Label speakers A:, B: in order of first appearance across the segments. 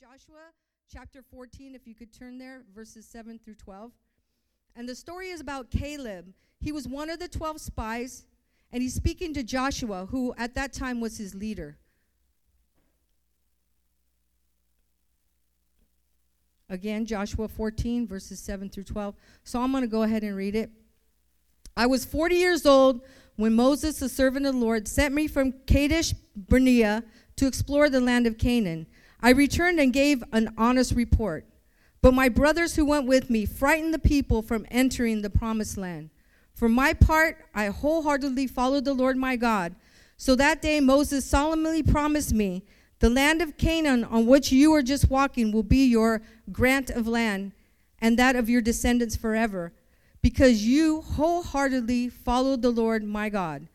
A: Joshua chapter 14, if you could turn there, verses 7 through 12. And the story is about Caleb. He was one of the 12 spies, and he's speaking to Joshua, who at that time was his leader. Again, Joshua 14, verses 7 through 12. So I'm going to go ahead and read it. I was 40 years old when Moses, the servant of the Lord, sent me from Kadesh Barnea to explore the land of Canaan. I returned and gave an honest report. But my brothers who went with me frightened the people from entering the promised land. For my part, I wholeheartedly followed the Lord my God. So that day Moses solemnly promised me, The land of Canaan on which you are just walking will be your grant of land, and that of your descendants forever, because you wholeheartedly followed the Lord my God.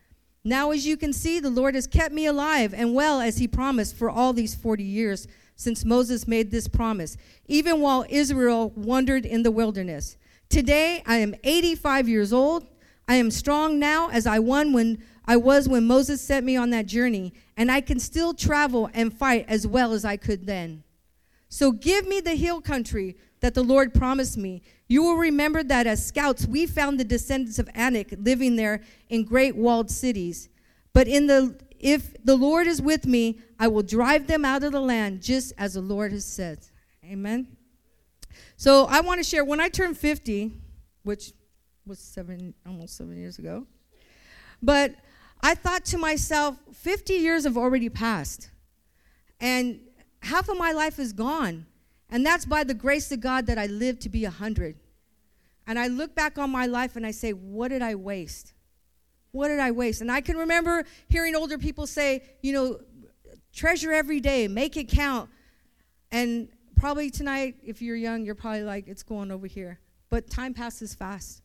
A: Now, as you can see, the Lord has kept me alive and well as he promised for all these 40 years since Moses made this promise, even while Israel wandered in the wilderness. Today, I am 85 years old. I am strong now as I won when I was when Moses sent me on that journey, and I can still travel and fight as well as I could then. So give me the hill country that the Lord promised me. You will remember that as scouts, we found the descendants of Anak living there in great walled cities. But in the if the Lord is with me, I will drive them out of the land just as the Lord has said. Amen. So I want to share when I turned 50, which was seven, almost seven years ago, but I thought to myself, 50 years have already passed, and half of my life is gone. And that's by the grace of God that I lived to be 100. And I look back on my life and I say, what did I waste? What did I waste? And I can remember hearing older people say, you know, treasure every day, make it count. And probably tonight, if you're young, you're probably like, it's going over here. But time passes fast.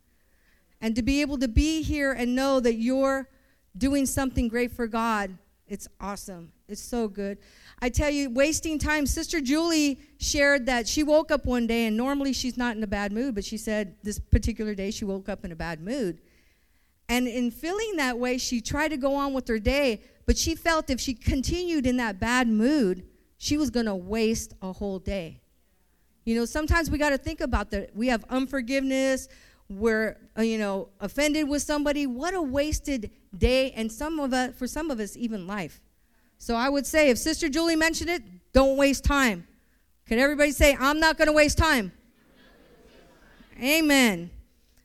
A: And to be able to be here and know that you're doing something great for God, it's awesome. It's so good. I tell you, wasting time. Sister Julie shared that she woke up one day, and normally she's not in a bad mood, but she said this particular day she woke up in a bad mood. And in feeling that way, she tried to go on with her day, but she felt if she continued in that bad mood, she was going to waste a whole day. You know, sometimes we got to think about that. We have unforgiveness, we're, uh, you know, offended with somebody. What a wasted day, and some of us, for some of us, even life. So I would say, if Sister Julie mentioned it, don't waste time. Can everybody say, I'm not going to waste time? Amen.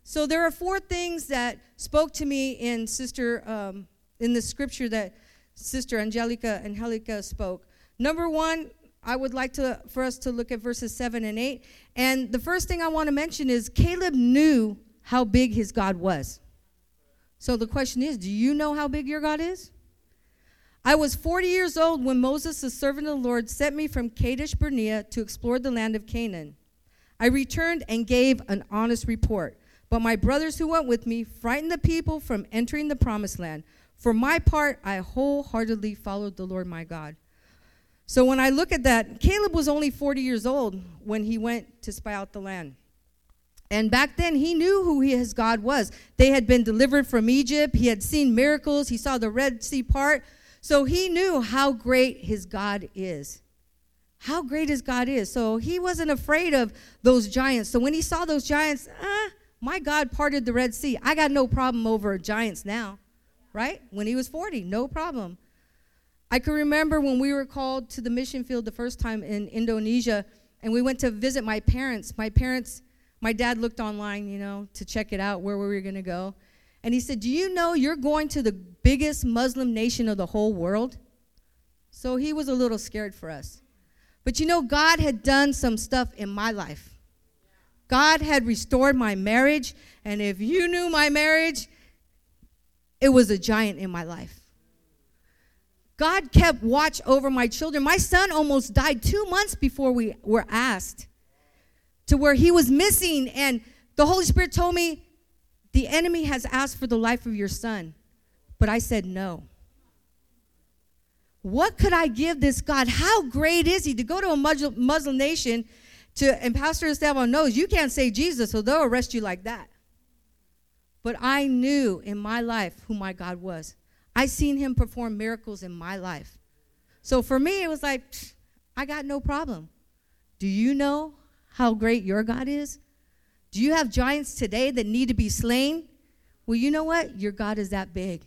A: So there are four things that spoke to me in Sister um, in the scripture that Sister Angelica Angelica spoke. Number one, I would like to for us to look at verses seven and eight. And the first thing I want to mention is Caleb knew how big his God was. So the question is, do you know how big your God is? I was 40 years old when Moses, the servant of the Lord, sent me from Kadesh Barnea to explore the land of Canaan. I returned and gave an honest report. But my brothers who went with me frightened the people from entering the promised land. For my part, I wholeheartedly followed the Lord my God. So when I look at that, Caleb was only 40 years old when he went to spy out the land. And back then, he knew who his God was. They had been delivered from Egypt. He had seen miracles. He saw the Red Sea part. So he knew how great his God is. How great his God is. So he wasn't afraid of those giants. So when he saw those giants, ah, my God parted the Red Sea. I got no problem over giants now, right? When he was 40, no problem. I can remember when we were called to the mission field the first time in Indonesia, and we went to visit my parents. My parents, my dad looked online, you know, to check it out where we were going to go. And he said, Do you know you're going to the biggest Muslim nation of the whole world? So he was a little scared for us. But you know, God had done some stuff in my life. God had restored my marriage. And if you knew my marriage, it was a giant in my life. God kept watch over my children. My son almost died two months before we were asked, to where he was missing. And the Holy Spirit told me, The enemy has asked for the life of your son. But I said, No. What could I give this God? How great is he to go to a Muslim nation to, and Pastor Esteban knows you can't say Jesus, so they'll arrest you like that. But I knew in my life who my God was. I seen him perform miracles in my life. So for me, it was like, I got no problem. Do you know how great your God is? Do you have giants today that need to be slain? Well, you know what? Your God is that big.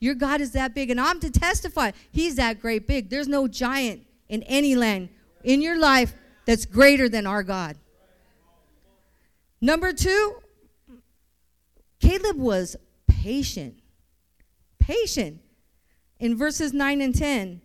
A: Your God is that big. And I'm to testify, He's that great big. There's no giant in any land in your life that's greater than our God. Number two, Caleb was patient. Patient. In verses 9 and 10.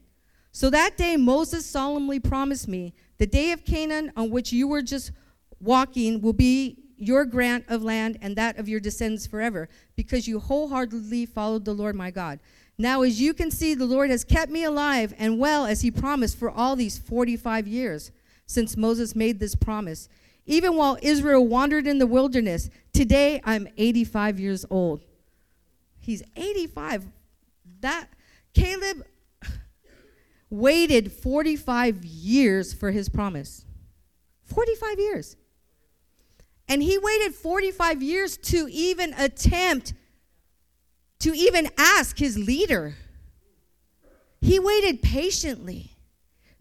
A: So that day Moses solemnly promised me, the day of Canaan on which you were just walking will be your grant of land and that of your descendants forever, because you wholeheartedly followed the Lord my God. Now, as you can see, the Lord has kept me alive and well as he promised for all these 45 years since Moses made this promise. Even while Israel wandered in the wilderness, today I'm 85 years old. He's 85. That Caleb waited 45 years for his promise. 45 years. And he waited 45 years to even attempt to even ask his leader. He waited patiently.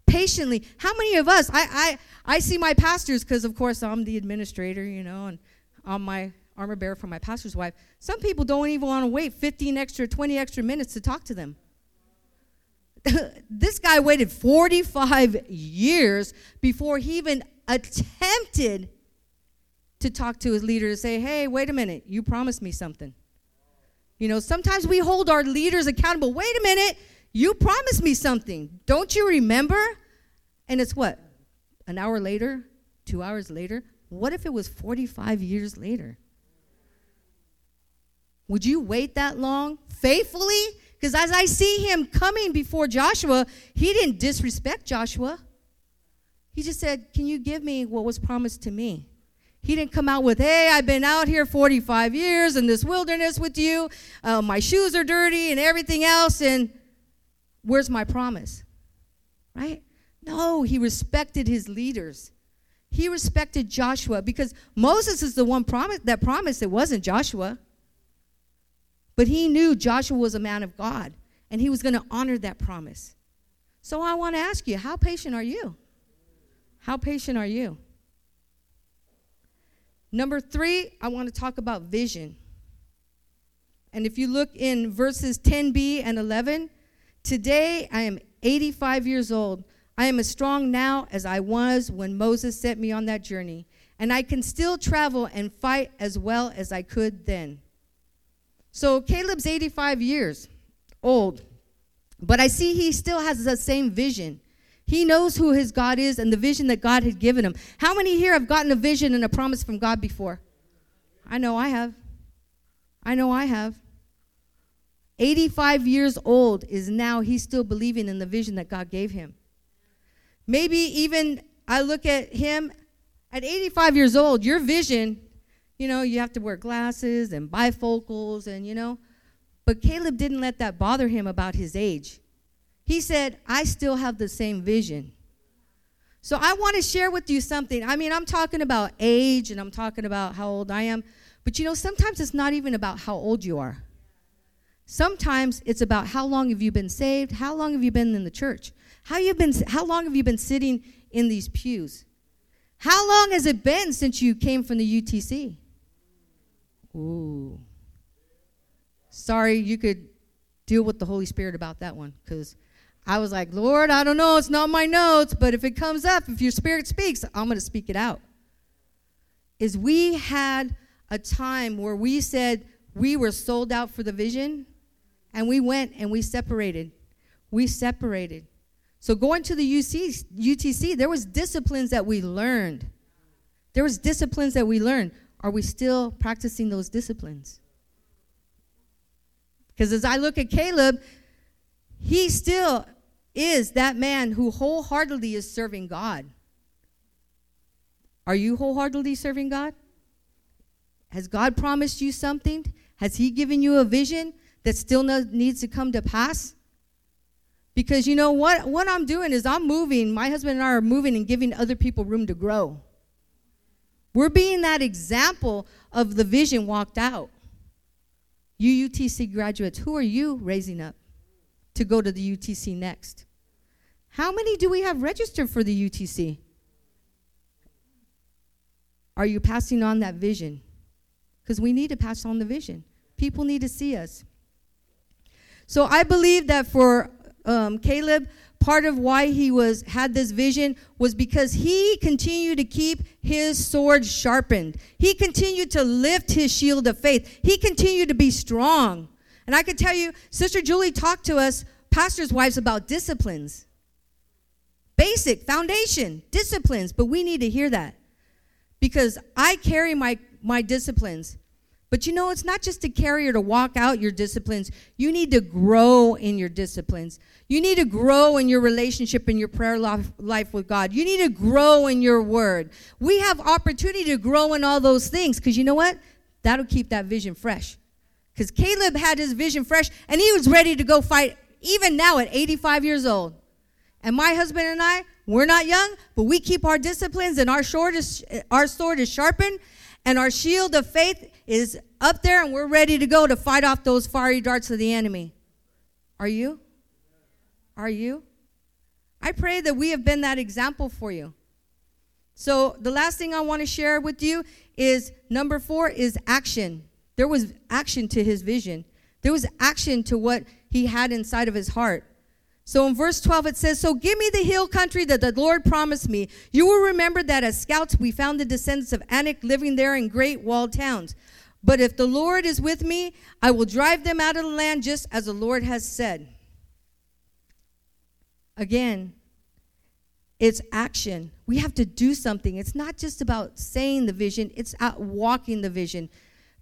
A: Patiently. How many of us, I, I, I see my pastors, because of course I'm the administrator, you know, and I'm my armor bearer for my pastor's wife. Some people don't even want to wait 15 extra, 20 extra minutes to talk to them. this guy waited 45 years before he even attempted to talk to his leader to say, hey, wait a minute, you promised me something. You know, sometimes we hold our leaders accountable. Wait a minute, you promised me something. Don't you remember? And it's what? An hour later? Two hours later? What if it was 45 years later? Would you wait that long faithfully? Because as I see him coming before Joshua, he didn't disrespect Joshua. He just said, Can you give me what was promised to me? He didn't come out with, Hey, I've been out here 45 years in this wilderness with you. Uh, my shoes are dirty and everything else. And where's my promise? Right? No, he respected his leaders. He respected Joshua because Moses is the one promise, that promised it wasn't Joshua. But he knew Joshua was a man of God and he was going to honor that promise. So I want to ask you, how patient are you? How patient are you? Number three, I want to talk about vision. And if you look in verses 10b and 11, today I am 85 years old. I am as strong now as I was when Moses sent me on that journey, and I can still travel and fight as well as I could then. So Caleb's 85 years old, but I see he still has the same vision. He knows who his God is and the vision that God had given him. How many here have gotten a vision and a promise from God before? I know I have. I know I have. 85 years old is now he's still believing in the vision that God gave him. Maybe even I look at him at 85 years old, your vision you know, you have to wear glasses and bifocals and, you know. But Caleb didn't let that bother him about his age. He said, I still have the same vision. So I want to share with you something. I mean, I'm talking about age and I'm talking about how old I am. But you know, sometimes it's not even about how old you are. Sometimes it's about how long have you been saved? How long have you been in the church? How you've been how long have you been sitting in these pews? How long has it been since you came from the UTC? Ooh. Sorry, you could deal with the Holy Spirit about that one because I was like, Lord, I don't know, it's not my notes, but if it comes up, if your spirit speaks, I'm going to speak it out. Is we had a time where we said we were sold out for the vision and we went and we separated. We separated. So going to the UC, UTC, there was disciplines that we learned. There was disciplines that we learned. Are we still practicing those disciplines? Because as I look at Caleb, he still is that man who wholeheartedly is serving God. Are you wholeheartedly serving God? Has God promised you something? Has He given you a vision that still needs to come to pass? Because you know what? What I'm doing is I'm moving, my husband and I are moving and giving other people room to grow. We're being that example of the vision walked out. You UTC graduates, who are you raising up to go to the UTC next? How many do we have registered for the UTC? Are you passing on that vision? Because we need to pass on the vision. People need to see us. So I believe that for um, Caleb, part of why he was had this vision was because he continued to keep his sword sharpened. He continued to lift his shield of faith. He continued to be strong. And I can tell you, Sister Julie talked to us, pastors' wives, about disciplines. Basic, foundation, disciplines. But we need to hear that. Because I carry my, my disciplines. But you know, it's not just to carry or to walk out your disciplines. You need to grow in your disciplines. You need to grow in your relationship and your prayer life with God. You need to grow in your word. We have opportunity to grow in all those things because you know what? That'll keep that vision fresh. Because Caleb had his vision fresh and he was ready to go fight even now at 85 years old. And my husband and I, we're not young, but we keep our disciplines and our sword is, our sword is sharpened and our shield of faith is up there and we're ready to go to fight off those fiery darts of the enemy. Are you? Are you? I pray that we have been that example for you. So, the last thing I want to share with you is number four is action. There was action to his vision, there was action to what he had inside of his heart. So in verse 12 it says, So give me the hill country that the Lord promised me. You will remember that as scouts we found the descendants of Anak living there in great walled towns. But if the Lord is with me, I will drive them out of the land just as the Lord has said. Again, it's action. We have to do something. It's not just about saying the vision, it's out walking the vision.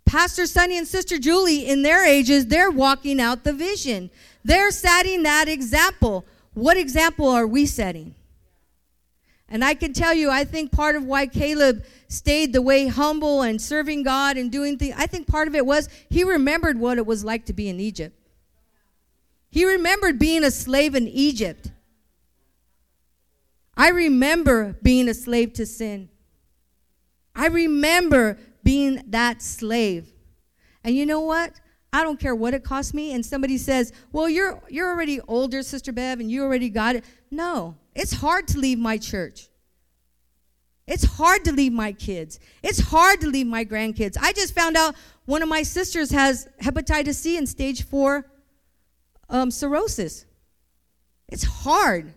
A: Pastor Sonny and Sister Julie, in their ages, they're walking out the vision. They're setting that example. What example are we setting? And I can tell you, I think part of why Caleb stayed the way humble and serving God and doing things, I think part of it was he remembered what it was like to be in Egypt. He remembered being a slave in Egypt. I remember being a slave to sin. I remember being that slave. And you know what? I don't care what it costs me. And somebody says, Well, you're, you're already older, Sister Bev, and you already got it. No, it's hard to leave my church. It's hard to leave my kids. It's hard to leave my grandkids. I just found out one of my sisters has hepatitis C and stage four um, cirrhosis. It's hard,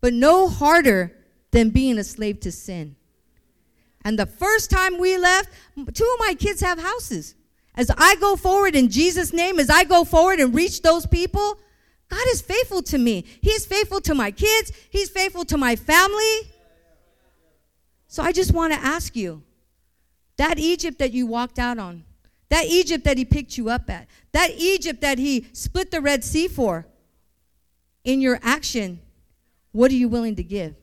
A: but no harder than being a slave to sin. And the first time we left, two of my kids have houses. As I go forward in Jesus' name, as I go forward and reach those people, God is faithful to me. He's faithful to my kids, He's faithful to my family. So I just want to ask you that Egypt that you walked out on, that Egypt that He picked you up at, that Egypt that He split the Red Sea for, in your action, what are you willing to give?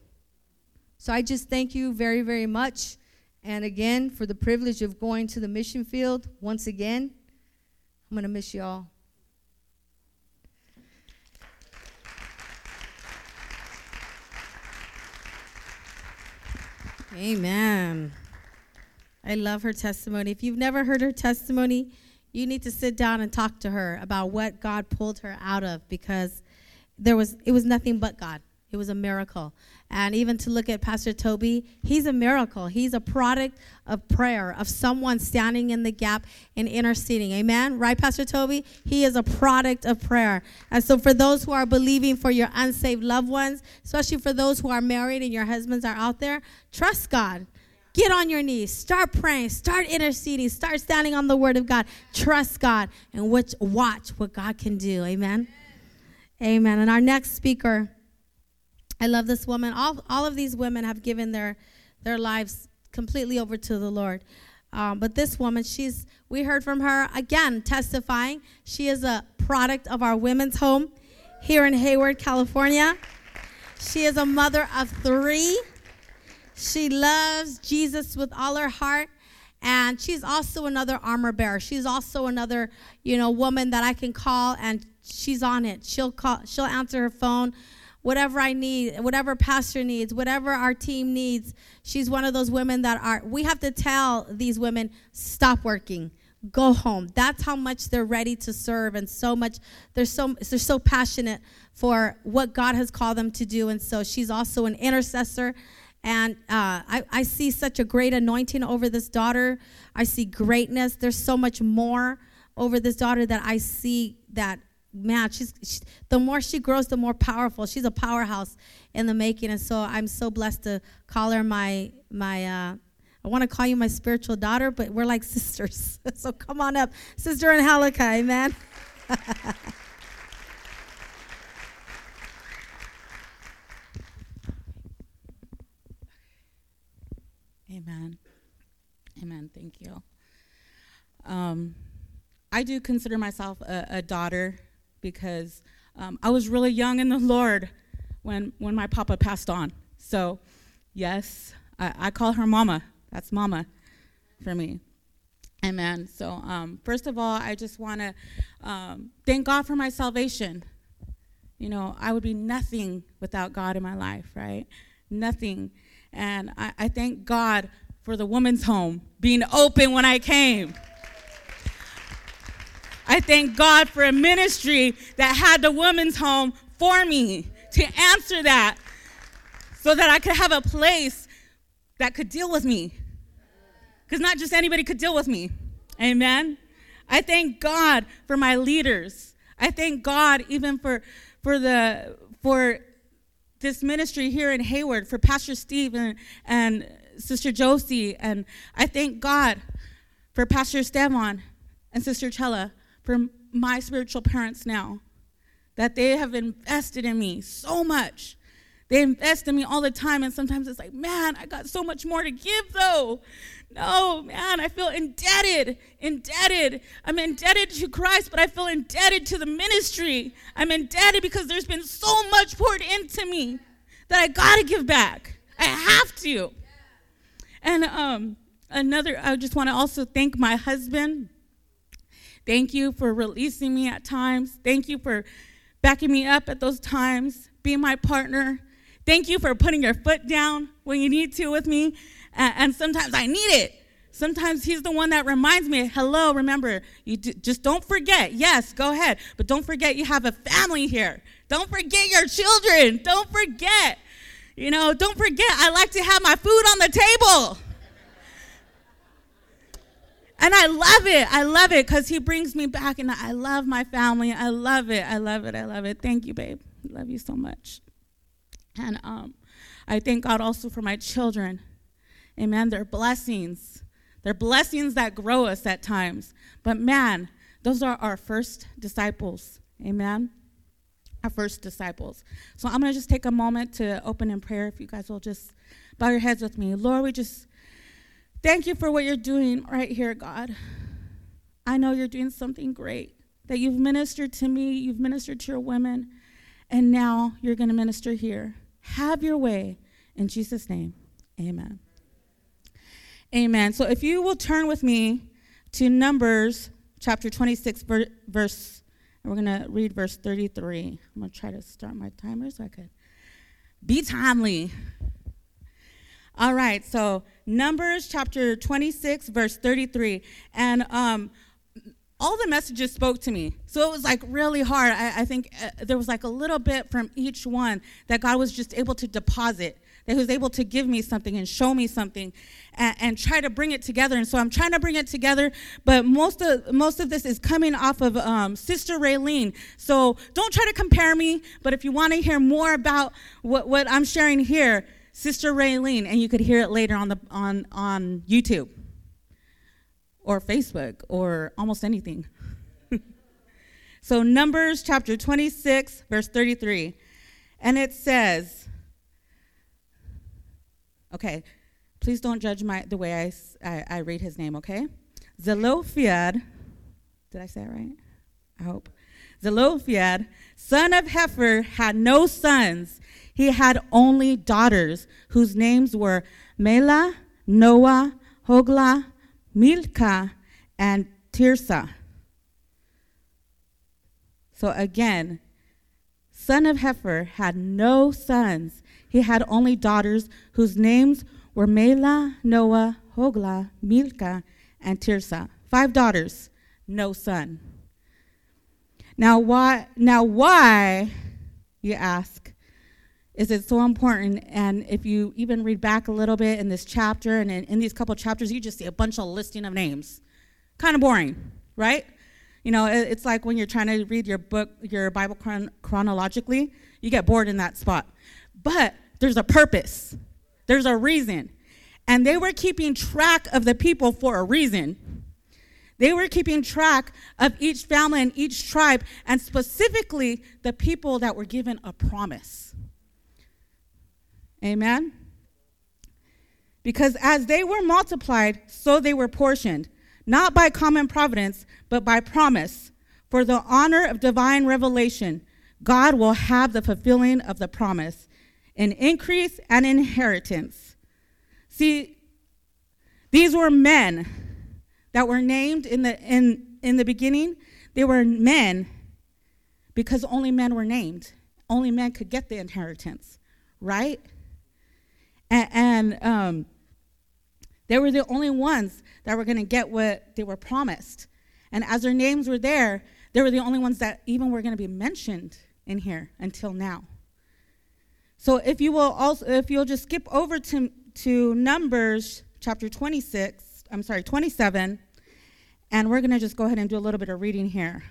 A: So I just thank you very, very much. And again, for the privilege of going to the mission field once again, I'm going to miss you all.
B: Amen. I love her testimony. If you've never heard her testimony, you need to sit down and talk to her about what God pulled her out of because there was it was nothing but God. It was a miracle. And even to look at Pastor Toby, he's a miracle. He's a product of prayer, of someone standing in the gap and interceding. Amen? Right, Pastor Toby? He is a product of prayer. And so, for those who are believing for your unsaved loved ones, especially for those who are married and your husbands are out there, trust God. Get on your knees. Start praying. Start interceding. Start standing on the word of God. Trust God and watch, what God can do. Amen? Amen. And our next speaker I love this woman. All, all of these women have given their, their lives completely over to the Lord. Um, but this woman, she's we heard from her again testifying. She is a product of our women's home here in Hayward, California. She is a mother of three. She loves Jesus with all her heart. And she's also another armor bearer. She's also another, you know, woman that I can call and she's on it. She'll call, she'll answer her phone whatever I need, whatever pastor needs, whatever our team needs. She's one of those women that are, we have to tell these women, stop working. Go home. That's how much they're ready to serve, and so much they're so they're so passionate for what God has called them to do. And so she's also an intercessor, And uh, I, I see such a great anointing over this daughter. I see greatness. There's so much more over this daughter that I see that man, she's she, the more she grows, the more powerful. She's a powerhouse in the making, and so I'm so blessed to call her my my. Uh, I want to call you my spiritual daughter, but we're like sisters. so come on up, sister Angelica, amen.
C: Amen. Amen. Thank you. Um, I do consider myself a, a daughter because um, I was really young in the Lord when, when my papa passed on. So, yes, I, I call her mama. That's mama for me. Amen. So, um, first of all, I just want to um, thank God for my salvation. You know, I would be nothing without God in my life, right? Nothing. And I, I thank God for the woman's home being open when I came. I thank God for a ministry that had the women's home for me to answer that so that I could have a place that could deal with me. Because not just anybody could deal with me. Amen. I thank God for my leaders. I thank God even for for the for this ministry here in Hayward, for Pastor Steve and, and Sister Josie. And I thank God for Pastor Esteban and Sister Chella for my spiritual parents now that they have invested in me so much. They invest in me all the time, and sometimes it's like, man, I got so much more to give though. No, man, I feel indebted, indebted. I'm indebted to Christ, but I feel indebted to the ministry. I'm indebted because there's been so much poured into me that I gotta give back. I have to. And um, another, I just want to also thank my husband Thank you for releasing me at times. Thank you for backing me up at those times, being my partner. Thank you for putting your foot down when you need to with me. And, sometimes I need it. Sometimes he's the one that reminds me, hello, remember, you d- just don't forget. Yes, go ahead. But don't forget you have a family here. Don't forget your children. Don't forget. You know, don't forget, I like to have my food on the table. And I love it. I love it because he brings me back, and I love my family. I love it. I love it. I love it. Thank you, babe. Love you so much. And um, I thank God also for my children. Amen. They're blessings. They're blessings that grow us at times. But man, those are our first disciples. Amen. Our first disciples. So I'm going to just take a moment to open in prayer. If you guys will just bow your heads with me. Lord, we just Thank you for what you're doing right here, God. I know you're doing something great, that you've ministered to me, you've ministered to your women, and now you're going to minister here. Have your way. In Jesus' name, amen. Amen. So if you will turn with me to Numbers chapter 26, verse, we're going to read verse 33. I'm going to try to start my timer so I could be timely. All right, so Numbers chapter 26, verse 33. And um, all the messages spoke to me. So it was like really hard. I, I think uh, there was like a little bit from each one that God was just able to deposit, that He was able to give me something and show me something and, and, try to bring it together. And so I'm trying to bring it together, but most of, most of this is coming off of um, Sister Raylene. So don't try to compare me, but if you want to hear more about what, what I'm sharing here, Sister Raylene, and you could hear it later on the on on YouTube or Facebook or almost anything. so Numbers chapter 26 verse 33. And it says Okay, please don't judge my the way I, I, I read his name, okay? Zelophehad, did I say it right? I hope. Zelophehad, son of Hepher, had no sons he had only daughters whose names were Mahlah, Noah, Hoglah, Milcah, and Tirzah. So again, son of Hepher had no sons. He had only daughters whose names were Mahlah, Noah, Hoglah, Milcah, and Tirzah. Five daughters, no son. Now why now why, you ask, is it so important. And if you even read back a little bit in this chapter and in, in these couple chapters, you just see a bunch of listing of names. Kind of boring, right? You know, it, it's like when you're trying to read your book, your Bible chron- chronologically, you get bored in that spot. But there's a purpose, there's a reason. And they were keeping track of the people for a reason. They were keeping track of each family and each tribe, and specifically the people that were given a promise. Amen? Because as they were multiplied, so they were portioned, not by common providence, but by promise. For the honor of divine revelation, God will have the fulfilling of the promise, an increase and inheritance. See, these were men that were named in the, in, in the beginning. They were men because only men were named. Only men could get the inheritance, right? And, and um, they were the only ones that were going to get what they were promised. And as their names were there, they were the only ones that even were going to be mentioned in here until now. So if you will also, if you'll just skip over to, to Numbers chapter 26, I'm sorry, 27, and we're going to just go ahead and do a little bit of reading here.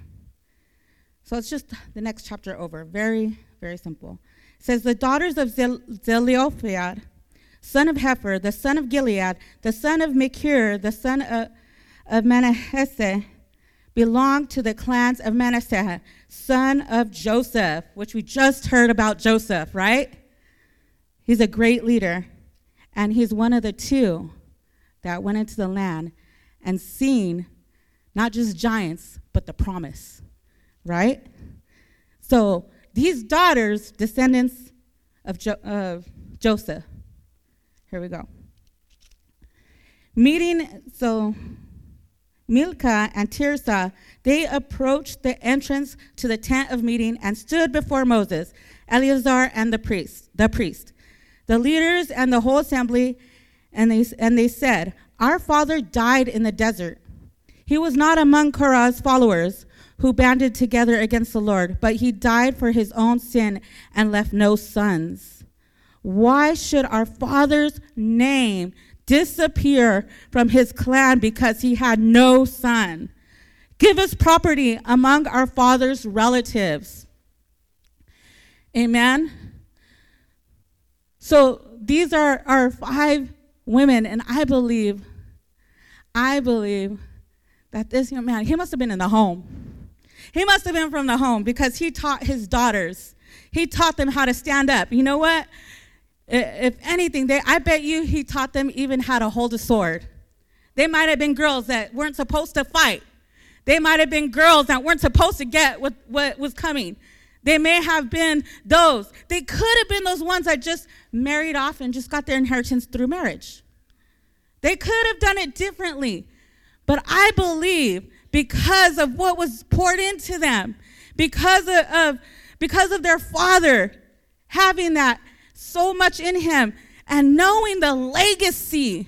C: So it's just the next chapter over. Very, very simple. It says, The daughters of Zelophehad son of Hepher, the son of Gilead, the son of Machir, the son of, of Manasseh, belonged to the clans of Manasseh, son of Joseph, which we just heard about Joseph, right? He's a great leader, and he's one of the two that went into the land and seen not just giants, but the promise, right? So these daughters, descendants of, jo- of Joseph, here we go. Meeting, so Milcah and Tirzah, they approached the entrance to the tent of meeting and stood before Moses, Eleazar, and the priest, the priest, the leaders and the whole assembly, and they, and they said, Our father died in the desert. He was not among Korah's followers who banded together against the Lord, but he died for his own sin and left no sons. Why should our father's name disappear from his clan because he had no son? Give us property among our father's relatives. Amen. So these are our five women, and I believe, I believe that this young man, he must have been in the home. He must have been from the home because he taught his daughters. He taught them how to stand up. You know what? If anything, they, I bet you he taught them even how to hold a sword. They might have been girls that weren't supposed to fight. They might have been girls that weren't supposed to get what, what was coming. They may have been those. They could have been those ones that just married off and just got their inheritance through marriage. They could have done it differently. But I believe because of what was poured into them, because of, of because of their father having that so much in him. And knowing the legacy,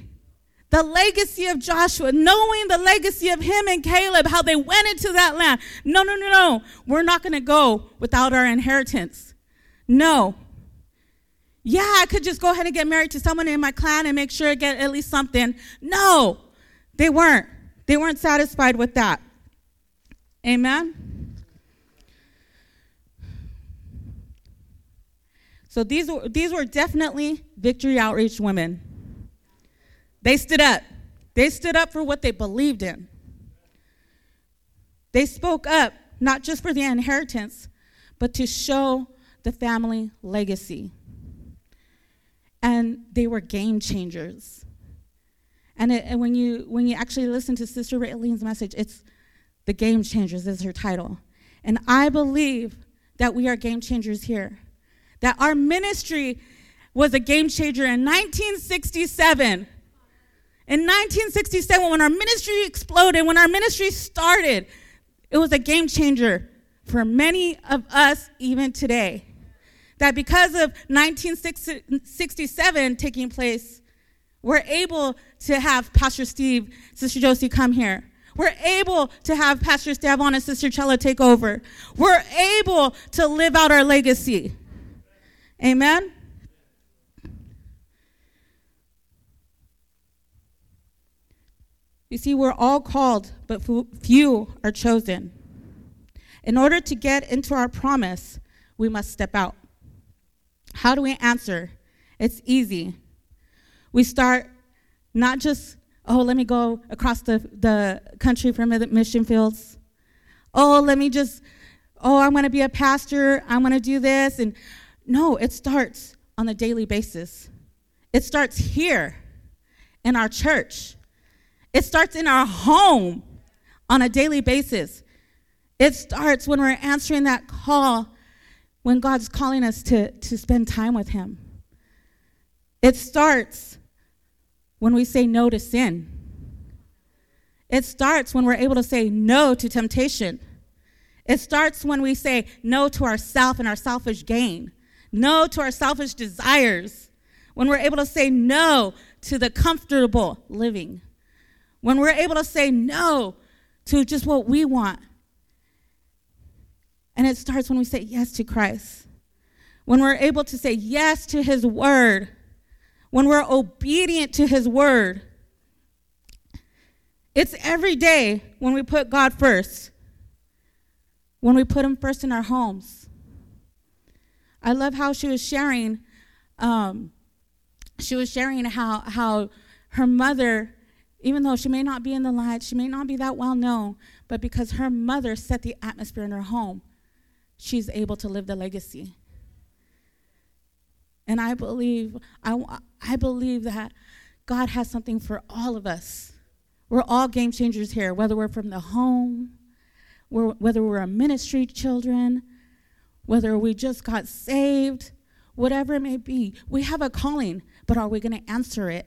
C: the legacy of Joshua, knowing the legacy of him and Caleb, how they went into that land. No, no, no, no. We're not going to go without our inheritance. No. Yeah, I could just go ahead and get married to someone in my clan and make sure I get at least something. No, they weren't. They weren't satisfied with that. Amen. So these were, these were definitely victory outreach women. They stood up. They stood up for what they believed in. They spoke up, not just for the inheritance, but to show the family legacy. And they were game changers. And, it, and when, you, when you actually listen to Sister Raylene's message, it's the game changers is her title. And I believe that we are game changers here that our ministry was a game changer in 1967. In 1967, when our ministry exploded, when our ministry started, it was a game changer for many of us even today. That because of 1967 taking place, we're able to have Pastor Steve, Sister Josie come here. We're able to have Pastor Esteban and Sister Chella take over. We're able to live out our legacy. Amen? You see, we're all called, but few are chosen. In order to get into our promise, we must step out. How do we answer? It's easy. We start not just, oh, let me go across the, the country the mission fields. Oh, let me just, oh, I'm going to be a pastor. I'm going to do this. And no, it starts on a daily basis. It starts here in our church. It starts in our home on a daily basis. It starts when we're answering that call when God's calling us to, to spend time with Him. It starts when we say no to sin. It starts when we're able to say no to temptation. It starts when we say no to ourself and our selfish gain, no to our selfish desires, when we're able to say no to the comfortable living, when we're able to say no to just what we want. And it starts when we say yes to Christ, when we're able to say yes to His word, when we're obedient to His word. It's every day when we put God first when we put Him first in our homes. I love how she was sharing. Um, she was sharing how how her mother, even though she may not be in the light, she may not be that well known, but because her mother set the atmosphere in her home, she's able to live the legacy. And I believe I I believe that God has something for all of us. We're all game changers here, whether we're from the home we're, whether we're a ministry children, whether we just got saved, whatever it may be, we have a calling, but are we going to answer it?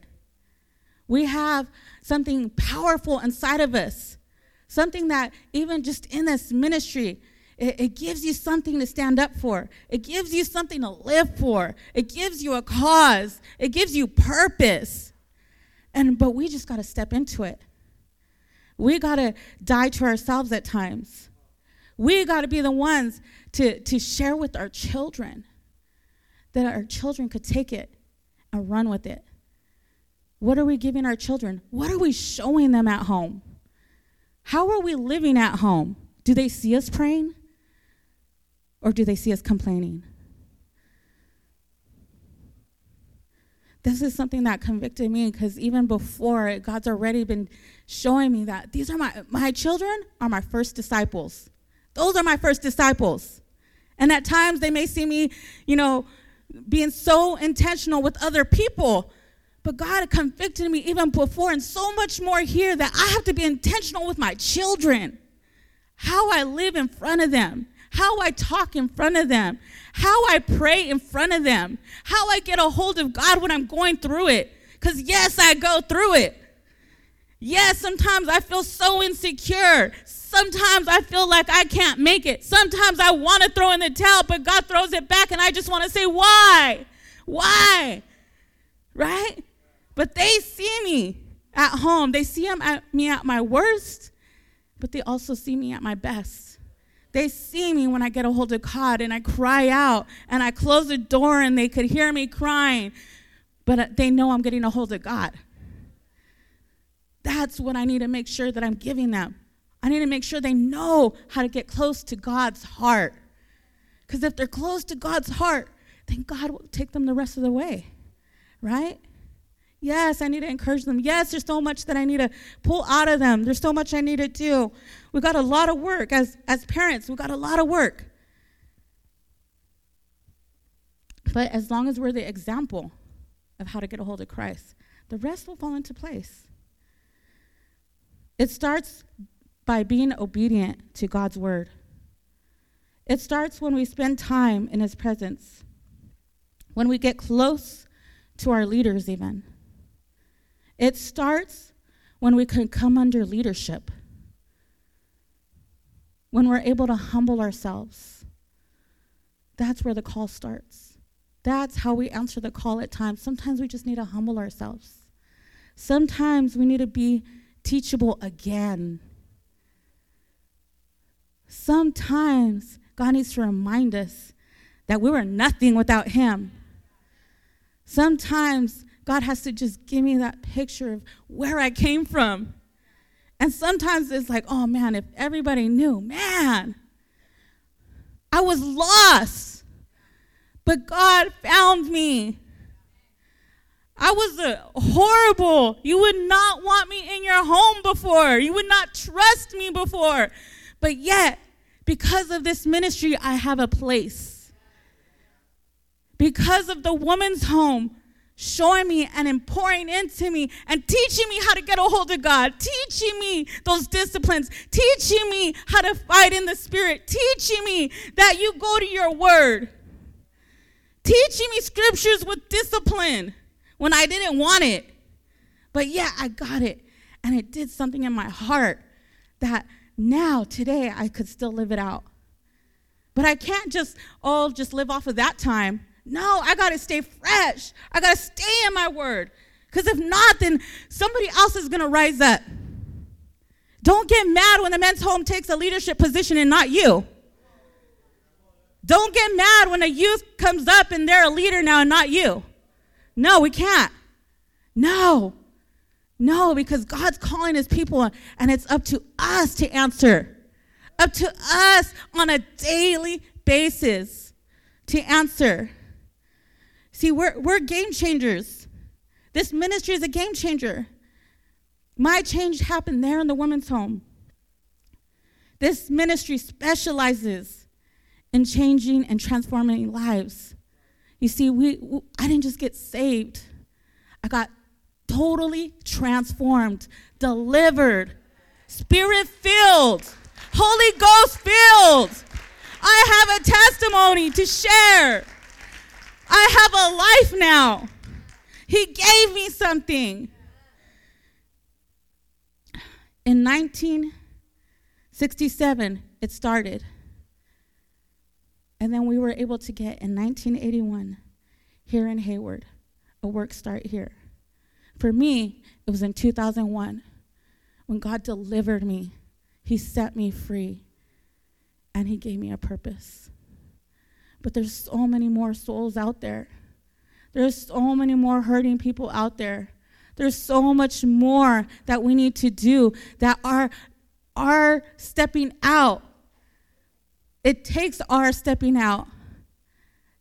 C: We have something powerful inside of us, something that even just in this ministry, it, it, gives you something to stand up for. It gives you something to live for. It gives you a cause. It gives you purpose. And but we just got to step into it. We got to die to ourselves at times. We got to be the ones to, to share with our children that our children could take it and run with it. What are we giving our children? What are we showing them at home? How are we living at home? Do they see us praying? Or do they see us complaining? this is something that convicted me because even before God's already been showing me that these are my my children are my first disciples. Those are my first disciples. And at times they may see me, you know, being so intentional with other people. But God convicted me even before and so much more here that I have to be intentional with my children. How I live in front of them, how I talk in front of them, how I pray in front of them, how I get a hold of God when I'm going through it. Because, yes, I go through it. Yes, sometimes I feel so insecure. Sometimes I feel like I can't make it. Sometimes I want to throw in the towel, but God throws it back, and I just want to say, Why? Why? Right? But they see me at home. They see me at my worst, but they also see me at my best. They see me when I get a hold of God and I cry out and I close the door and they could hear me crying, but uh, they know I'm getting a hold of God. That's what I need to make sure that I'm giving them. I need to make sure they know how to get close to God's heart. Because if they're close to God's heart, then God will take them the rest of the way, right? Yes, I need to encourage them. Yes, there's so much that I need to pull out of them. There's so much I need to do. We've got a lot of work as, as parents, we've got a lot of work. But as long as we're the example of how to get a hold of Christ, the rest will fall into place. It starts by being obedient to God's word. It starts when we spend time in His presence, when we get close to our leaders, even. It starts when we can come under leadership, when we're able to humble ourselves. That's where the call starts. That's how we answer the call at times. Sometimes we just need to humble ourselves. Sometimes we need to be teachable again. Sometimes God needs to remind us that we were nothing without Him. Sometimes God has to just give me that picture of where I came from. And sometimes it's like, oh man, if everybody knew, man, I was lost. But God found me. I was a horrible. You would not want me in your home before. You would not trust me before. But yet, because of this ministry, I have a place. Because of the woman's home, showing me and pouring into me and teaching me how to get a hold of God, teaching me those disciplines, teaching me how to fight in the spirit, teaching me that you go to your word, teaching me scriptures with discipline when I didn't want it. But yeah, I got it. And it did something in my heart that now, today, I could still live it out. But I can't just, oh, just live off of that time. No, I got to stay fresh. I got to stay in my word. Because if not, then somebody else is going to rise up. Don't get mad when the men's home takes a leadership position and not you. Don't get mad when a youth comes up and they're a leader now and not you. No, we can't. No. No, because God's calling his people and it's up to us to answer. Up to us on a daily basis to answer. See, we're, we're game changers. This ministry is a game changer. My change happened there in the women's home. This ministry specializes in changing and transforming lives. You see, we, I didn't just get saved, I got totally transformed, delivered, spirit filled, Holy Ghost filled. I have a testimony to share. I have a life now. He gave me something. In 1967, it started. And then we were able to get in 1981 here in Hayward a work start here. For me, it was in 2001 when God delivered me. He set me free and He gave me a purpose. But there's so many more souls out there. There's so many more hurting people out there. There's so much more that we need to do that are are stepping out. It takes our stepping out.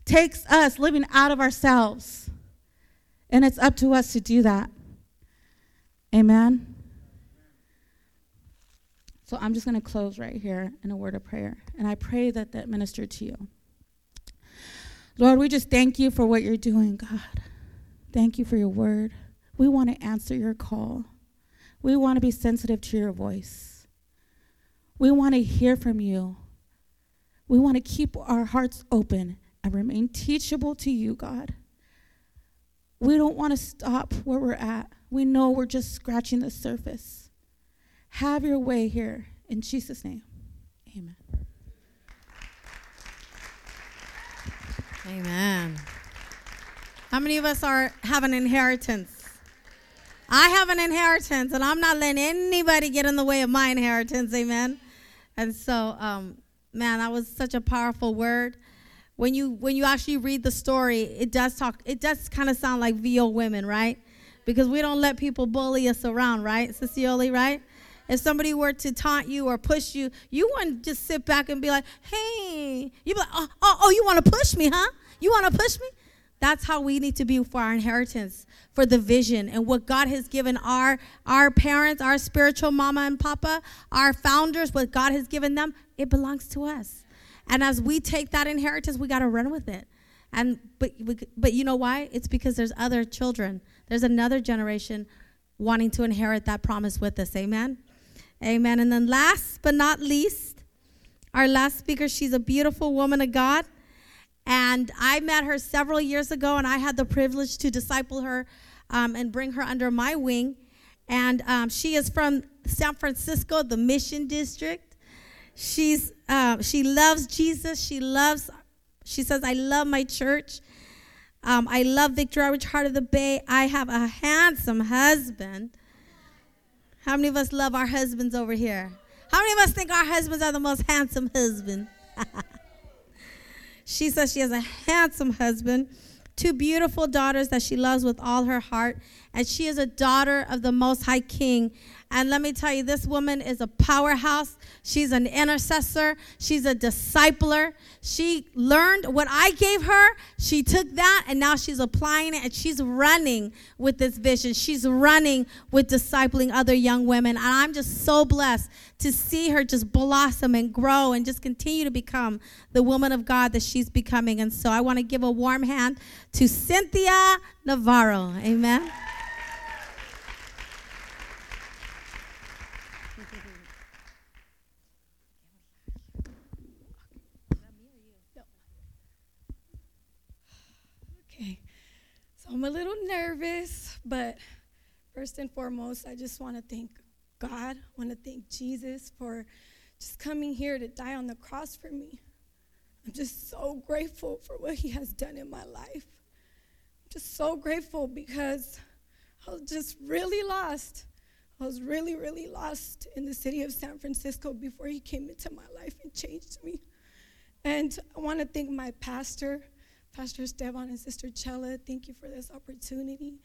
C: Takes us living out of ourselves. And it's up to us to do that. Amen. So I'm just going to close right here in a word of prayer. And I pray that that ministered to you. Lord, we just thank you for what you're doing, God. Thank you for your word. We want to answer your call. We want to be sensitive to your voice. We want to hear from you. We want to keep our hearts open and remain teachable to you, God. We don't want to stop where we're at. We know we're just scratching the surface. Have your way here. In Jesus' name, amen.
B: Amen. How many of us are have an inheritance? I have an inheritance, and I'm not letting anybody get in the way of my inheritance. Amen. And so, um, man, that was such a powerful word. When you when you actually read the story, it does talk. It does kind of sound like VO women, right? Because we don't let people bully us around, right, Cecioli, right? If somebody were to taunt you or push you, you wouldn't just sit back and be like, hey, you'd be like, oh, oh, oh you want to push me, huh? You want to push me? That's how we need to be for our inheritance, for the vision and what God has given our our parents, our spiritual mama and papa, our founders, what God has given them, it belongs to us. And as we take that inheritance, we got to run with it. And but but you know why? It's because there's other children. There's another generation wanting to inherit that promise with us. Amen. Amen. And then last but not least, our last speaker, she's a beautiful woman of God. And I met her several years ago, and I had the privilege to disciple her um, and bring her under my wing. And um, she is from San Francisco, the Mission District. She's uh, she loves Jesus. She loves. She says, "I love my church. Um, I love Victory Outreach Heart of the Bay. I have a handsome husband." How many of us love our husbands over here? How many of us think our husbands are the most handsome husband? She says she has a handsome husband, two beautiful daughters that she loves with all her heart, and she is a daughter of the Most High King. And let me tell you, this woman is a powerhouse. She's an intercessor. She's a discipler. She learned what I gave her. She took that and now she's applying it and she's running with this vision. She's running with discipling other young women. And I'm just so blessed to see her just blossom and grow and just continue to become the woman of God that she's becoming. And so I want to give a warm hand to Cynthia Navarro. Amen.
D: I'm a little nervous, but first and foremost, I just want to thank God. I want to thank Jesus for just coming here to die on the cross for me. I'm just so grateful for what He has done in my life. I'm just so grateful because I was just really lost. I was really, really lost in the city of San Francisco before He came into my life and changed me. And I want to thank my pastor Pastor Esteban and Sister Chella, thank you for this opportunity.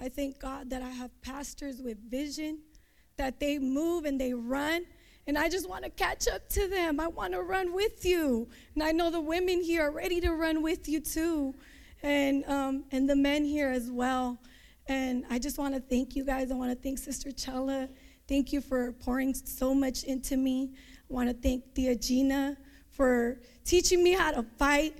D: I thank God that I have pastors with vision, that they move and they run. And I just want to catch up to them. I want to run with you. And I know the women here are ready to run with you too, and, um, and the men here as well. And I just want to thank you guys. I want to thank Sister Chella. Thank you for pouring so much into me. I want to thank Tia Gina for teaching me how to fight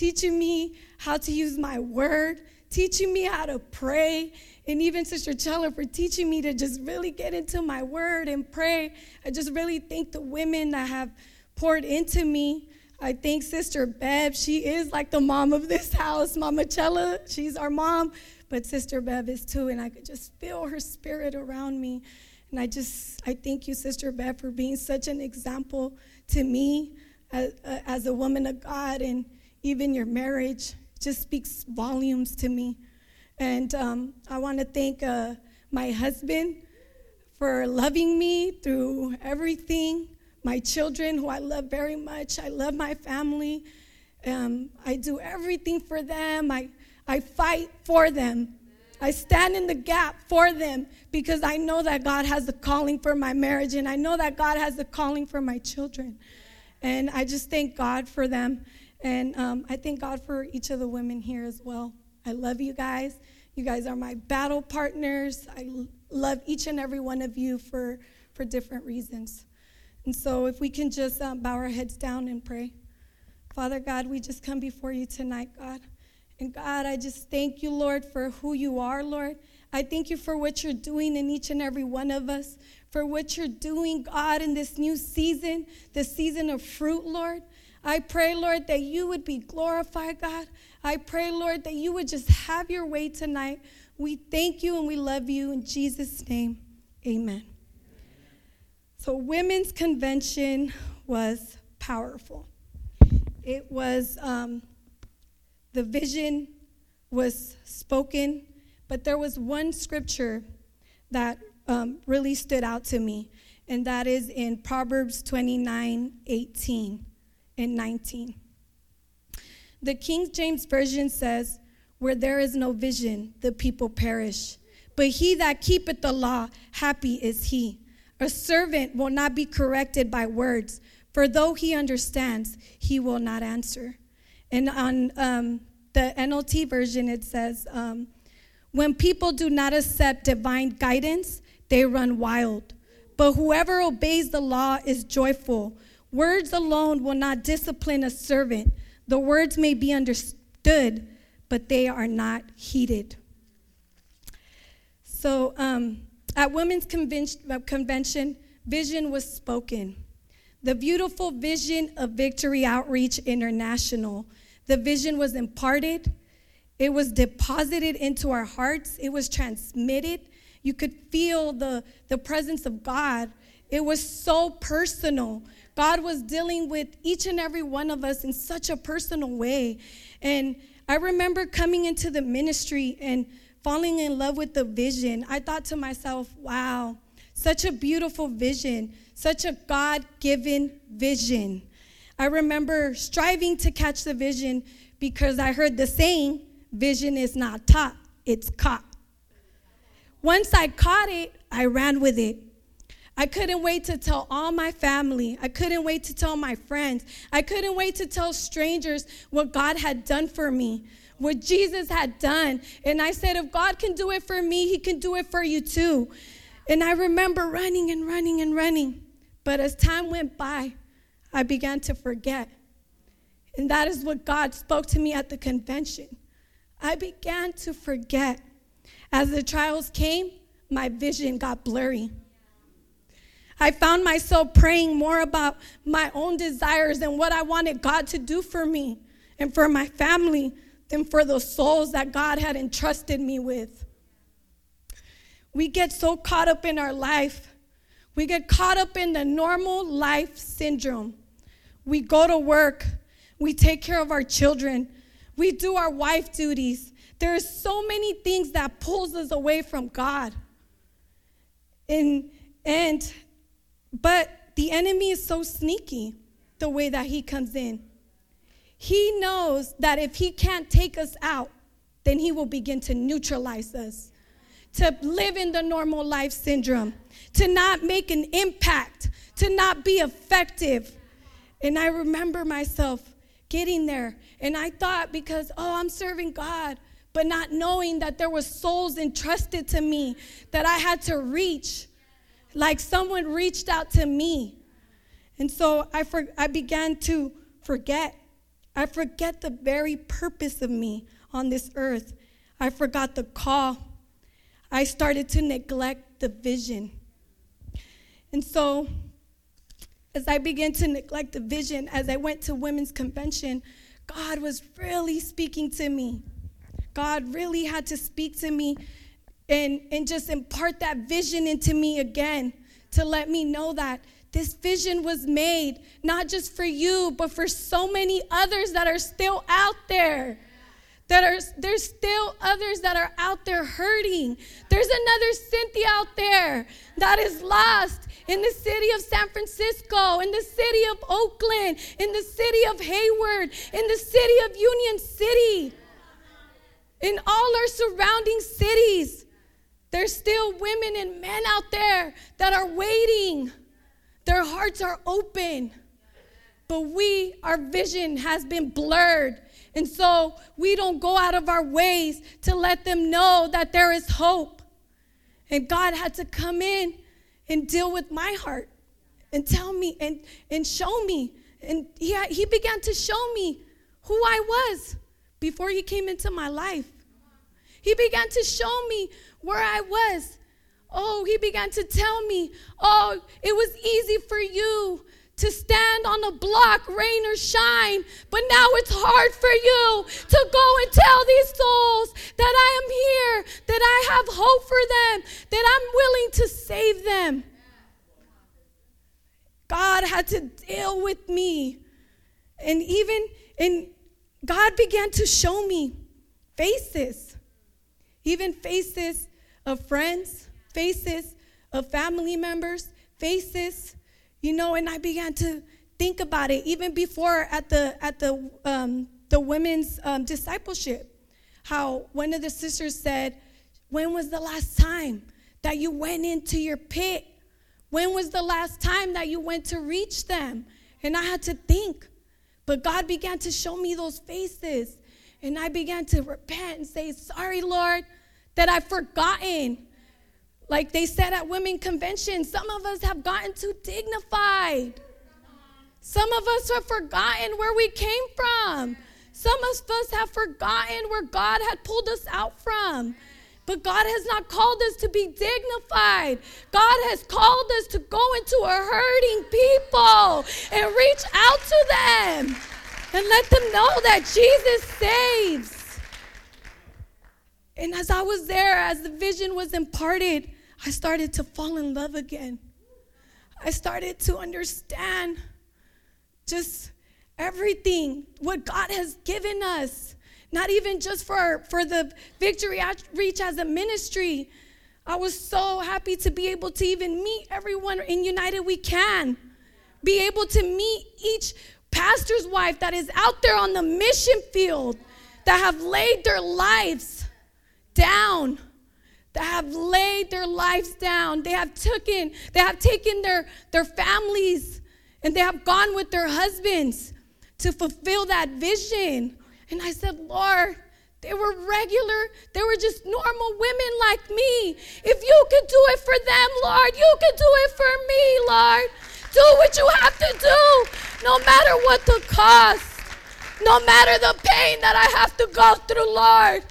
D: teaching me how to use my word, teaching me how to pray, and even Sister Chella for teaching me to just really get into my word and pray. I just really thank the women that have poured into me. I thank Sister Bev. She is like the mom of this house. Mama Chella, she's our mom, but Sister Bev is too, and I could just feel her spirit around me. And I just, I thank you, Sister Bev, for being such an example to me as, as a woman of God and even your marriage just speaks volumes to me. And um, I want to thank uh, my husband for loving me through everything, my children, who I love very much. I love my family. Um, I do everything for them. I, I fight for them. I stand in the gap for them because I know that God has a calling for my marriage and I know that God has a calling for my children. And I just thank God for them. And um, I thank God for each of the women here as well. I love you guys. You guys are my battle partners. I love each and every one of you for, for different reasons. And so, if we can just um, bow our heads down and pray. Father God, we just come before you tonight, God. And God, I just thank you, Lord, for who you are, Lord. I thank you for what you're doing in each and every one of us, for what you're doing, God, in this new season, the season of fruit, Lord. I pray, Lord, that you would be glorified, God. I pray, Lord, that you would just have your way tonight. We thank you and we love you in Jesus' name. Amen. So, Women's Convention was powerful. It was, um, the vision was spoken, but there was one scripture that um, really stood out to me, and that is in Proverbs 29 18 and 19. The King James Version says, Where there is no vision, the people perish. But he that keepeth the law, happy is he. A servant will not be corrected by words, for though he understands, he will not answer. And on um, the NLT version, it says, um, When people do not accept divine guidance, they run wild. But whoever obeys the law is joyful. Words alone will not discipline a servant. The words may be understood, but they are not heeded. So, um, at Women's uh, Convention, vision was spoken. The beautiful vision of Victory Outreach International. The vision was imparted, it was deposited into our hearts, it was transmitted. You could feel the, the presence of God. It was so personal. God was dealing with each and every one of us in such a personal way. And I remember coming into the ministry and falling in love with the vision. I thought to myself, wow, such a beautiful vision, such a God given vision. I remember striving to catch the vision because I heard the saying, vision is not taught, it's caught. Once I caught it, I ran with it. I couldn't wait to tell all my family. I couldn't wait to tell my friends. I couldn't wait to tell strangers what God had done for me, what Jesus had done. And I said, if God can do it for me, He can do it for you too. And I remember running and running and running. But as time went by, I began to forget. And that is what God spoke to me at the convention. I began to forget. As the trials came, my vision got blurry. I found myself praying more about my own desires and what I wanted God to do for me and for my family than for the souls that God had entrusted me with. We get so caught up in our life. We get caught up in the normal life syndrome. We go to work, we take care of our children, we do our wife duties. There are so many things that pulls us away from God. And and but the enemy is so sneaky the way that he comes in. He knows that if he can't take us out, then he will begin to neutralize us, to live in the normal life syndrome, to not make an impact, to not be effective. And I remember myself getting there, and I thought because, oh, I'm serving God, but not knowing that there were souls entrusted to me that I had to reach like someone reached out to me. And so I, for, I began to forget. I forget the very purpose of me on this earth. I forgot the call. I started to neglect the vision. And so, as I began to neglect the vision, as I went to women's convention, God was really speaking to me. God really had to speak to me and, and just impart that vision into me again to let me know that this vision was made not just for you, but for so many others that are still out there. That are there's still others that are out there hurting. There's another Cynthia out there that is lost in the city of San Francisco, in the city of Oakland, in the city of Hayward, in the city of Union City, in all our surrounding cities. There's still women and men out there that are waiting. Their hearts are open. But we, our vision has been blurred. And so we don't go out of our ways to let them know that there is hope. And God had to come in and deal with my heart and tell me and, and show me. And he, he began to show me who I was before he came into my life. He began to show me where I was. Oh, he began to tell me, oh, it was easy for you to stand on a block, rain or shine, but now it's hard for you to go and tell these souls that I am here, that I have hope for them, that I'm willing to save them. God had to deal with me. And even, and God began to show me faces even faces of friends, faces of family members, faces, you know, and I began to think about it even before at the at the um, the women's um, discipleship. How one of the sisters said, "When was the last time that you went into your pit? When was the last time that you went to reach them?" And I had to think, but God began to show me those faces. And I began to repent and say, Sorry, Lord, that I've forgotten. Like they said at women convention, some of us have gotten too dignified. Some of us have forgotten where we came from. Some of us have forgotten where God had pulled us out from. But God has not called us to be dignified. God has called us to go into a hurting people and reach out to them and let them know that Jesus saves. And as I was there, as the vision was imparted, I started to fall in love again. I started to understand just everything, what God has given us. Not even just for, for the victory reach as a ministry. I was so happy to be able to even meet everyone in United We Can. Be able to meet each pastor's wife that is out there on the mission field that have laid their lives down that have laid their lives down. They have taken they have taken their their families and they have gone with their husbands to fulfill that vision. And i said lord they were regular they were just normal women like me. If you could do it for them lord you could do it for me lord do what you have to do, no matter what the cost, no matter the pain that I have to go through, Lord.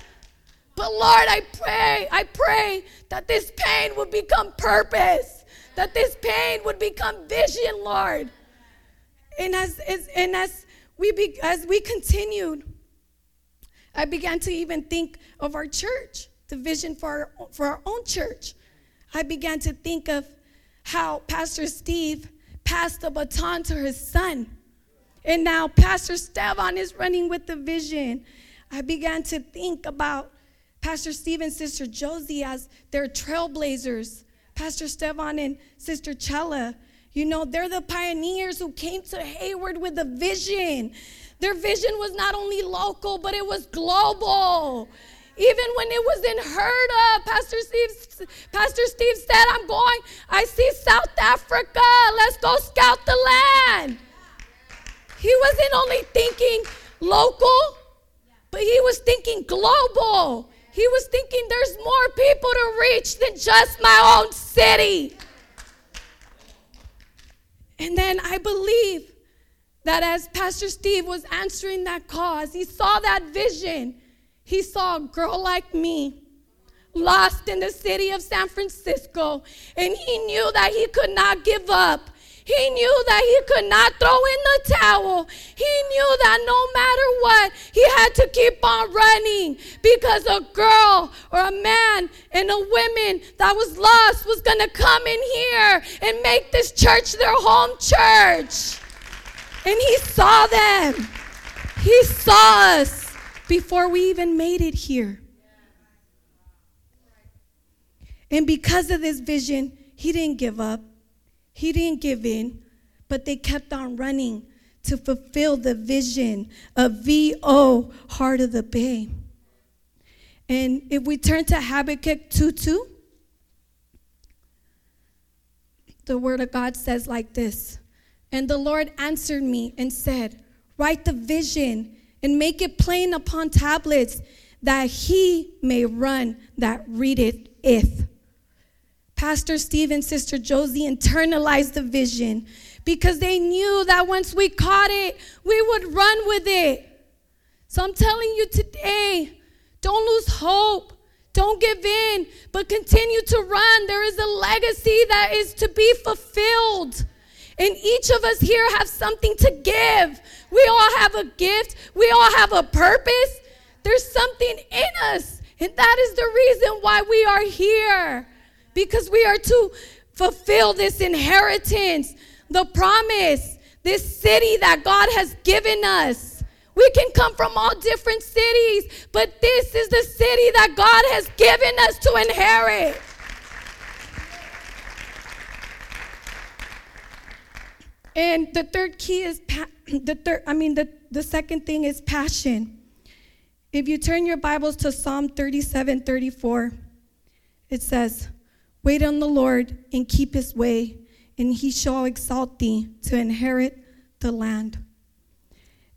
D: But Lord, I pray, I pray that this pain would become purpose, that this pain would become vision, Lord. And as, as and as we be, as we continued, I began to even think of our church, the vision for our, for our own church. I began to think of how Pastor Steve passed the baton to his son. And now Pastor Stevan is running with the vision. I began to think about Pastor Steve and Sister Josie as their trailblazers. Pastor Stevan and Sister Chella, you know, they're the pioneers who came to Hayward with a vision. Their vision was not only local, but it was global. Even when it wasn't heard of, Pastor Steve, Pastor Steve said, I'm going, I see South Africa. Let's go scout the land. He wasn't only thinking local, but he was thinking global. He was thinking there's more people to reach than just my own city. And then I believe that as Pastor Steve was answering that cause, he saw that vision, he saw a girl like me lost in the city of San Francisco, and he knew that he could not give up. He knew that he could not throw in the towel. He knew that no matter what, he had to keep on running because a girl or a man and a woman that was lost was going to come in here and make this church their home church. And he saw them. He saw us before we even made it here. And because of this vision, he didn't give up, he didn't give in, but they kept on running to fulfill the vision of VO, Heart of the Bay. And if we turn to Habakkuk 2 2, the word of God says like this And the Lord answered me and said, Write the vision and make it plain upon tablets that he may run that readeth it. Pastor Steve and Sister Josie internalized the vision because they knew that once we caught it, we would run with it. So I'm telling you today, don't lose hope. Don't give in, but continue to run. There is a legacy that is to be fulfilled. And each of us here have something to give. We all have a gift, we all have a purpose. There's something in us. And that is the reason why we are here. Because we are to fulfill this inheritance, the promise, this city that God has given us. We can come from all different cities, but this is the city that God has given us to inherit. And the third key is pa- the third, I mean, the, the second thing is passion. If you turn your Bibles to Psalm 37 34, it says, Wait on the Lord and keep his way, and he shall exalt thee to inherit the land.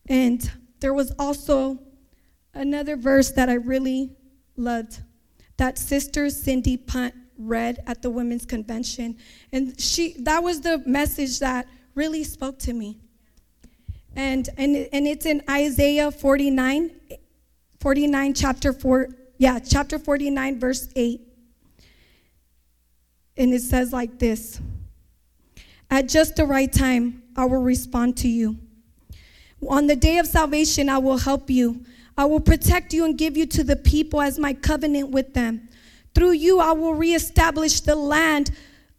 D: And there was also another verse that I really loved that Sister Cindy Punt read at the women's convention. And she that was the message that really spoke to me. And, and, and it's in Isaiah 49, 49, chapter 4, yeah, chapter 49, verse 8. And it says like this At just the right time, I will respond to you. On the day of salvation, I will help you. I will protect you and give you to the people as my covenant with them. Through you, I will reestablish the land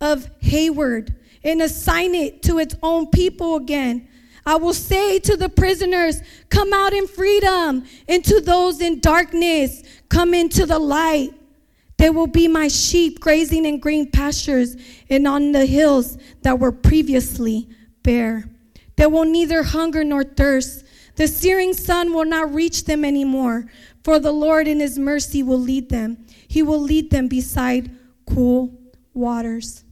D: of Hayward and assign it to its own people again. I will say to the prisoners, Come out in freedom, and to those in darkness, Come into the light. They will be my sheep grazing in green pastures and on the hills that were previously bare. They will neither hunger nor thirst. The searing sun will not reach them anymore, for the Lord in his mercy will lead them. He will lead them beside cool waters.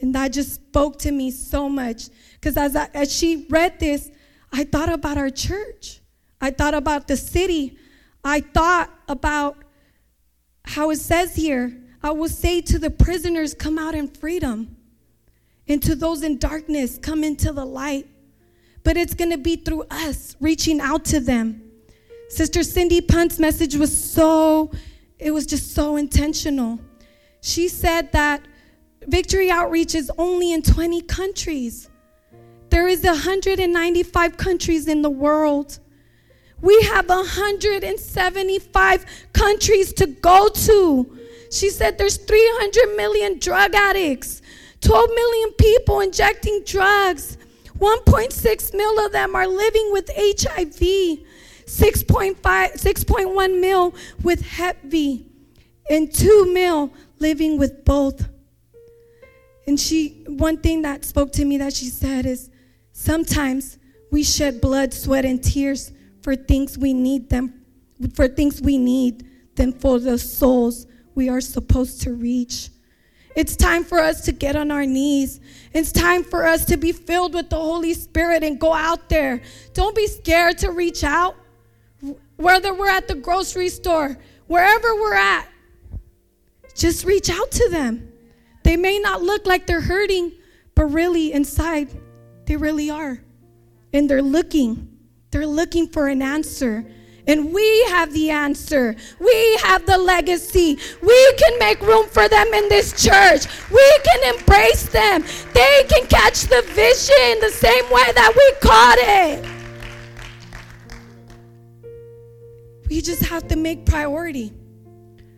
D: And that just spoke to me so much because as, as she read this, I thought about our church. I thought about the city. I thought about how it says here I will say to the prisoners, Come out in freedom. And to those in darkness, come into the light. But it's going to be through us reaching out to them. Sister Cindy Punt's message was so, it was just so intentional. She said that Victory Outreach is only in 20 countries. There is 195 countries in the world. We have 175 countries to go to. She said there's 300 million drug addicts, 12 million people injecting drugs. 1.6 mil of them are living with HIV, 6.5, 6.1 mil with Hep B, and 2 mil living with both. And she, one thing that spoke to me that she said is sometimes we shed blood, sweat, and tears for things we need them, for things we need than for the souls we are supposed to reach. It's time for us to get on our knees. It's time for us to be filled with the Holy Spirit and go out there. Don't be scared to reach out. Whether we're at the grocery store, wherever we're at, just reach out to them. They may not look like they're hurting, but really inside, they really are. And they're looking. They're looking for an answer. And we have the answer. We have the legacy. We can make room for them in this church. We can embrace them. They can catch the vision the same way that we caught it. We just have to make priority.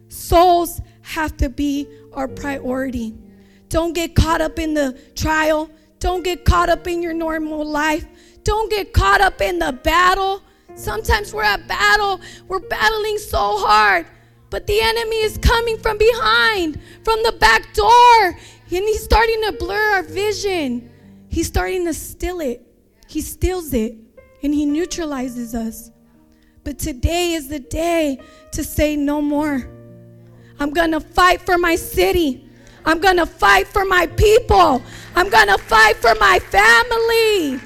D: Souls have to be our priority. Don't get caught up in the trial. Don't get caught up in your normal life. Don't get caught up in the battle. Sometimes we're at battle, we're battling so hard, but the enemy is coming from behind, from the back door, and he's starting to blur our vision. He's starting to steal it. He steals it, and he neutralizes us. But today is the day to say no more. I'm gonna fight for my city. I'm gonna fight for my people. I'm gonna fight for my family.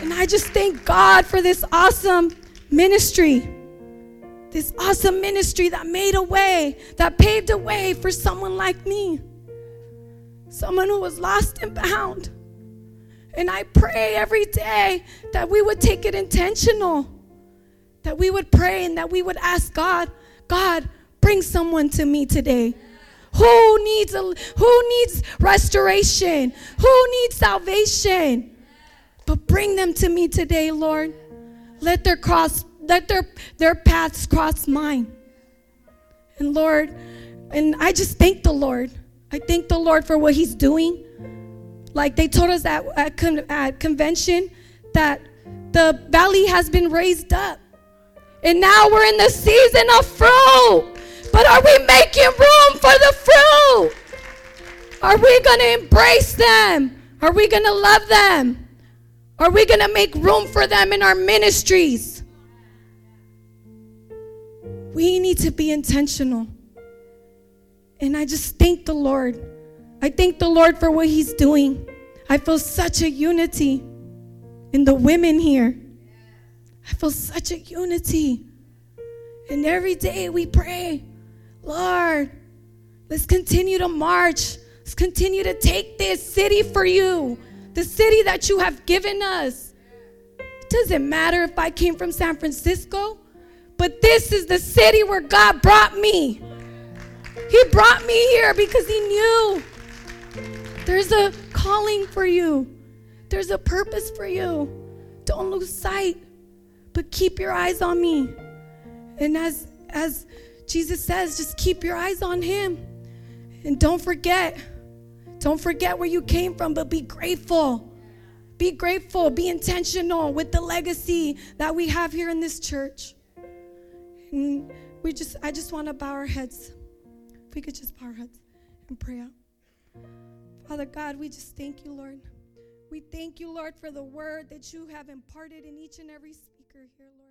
D: And I just thank God for this awesome ministry. This awesome ministry that made a way, that paved a way for someone like me. Someone who was lost and bound. And I pray every day that we would take it intentional. That we would pray and that we would ask God, God, bring someone to me today. Who needs a, who needs restoration? Who needs salvation? But bring them to me today, Lord. Let their cross, let their, their paths cross mine. And Lord, and I just thank the Lord. I thank the Lord for what He's doing. Like they told us at, at, con, at convention that the valley has been raised up. And now we're in the season of fruit. But are we making room for the fruit? Are we going to embrace them? Are we going to love them? Are we going to make room for them in our ministries? We need to be intentional. And I just thank the Lord. I thank the Lord for what He's doing. I feel such a unity in the women here. I feel such a unity. And every day we pray, Lord, let's continue to march. Let's continue to take this city for you the city that you have given us. It doesn't matter if I came from San Francisco, but this is the city where God brought me. He brought me here because He knew there's a calling for you, there's a purpose for you. Don't lose sight, but keep your eyes on me. And as, as Jesus says, just keep your eyes on Him. And don't forget don't forget where you came from, but be grateful. Be grateful, be intentional with the legacy that we have here in this church. And we just I just want to bow our heads. If we could just bow our heads and pray out. Father God, we just thank you, Lord. We thank you, Lord, for the word that you have imparted in each and every sticker here, Lord.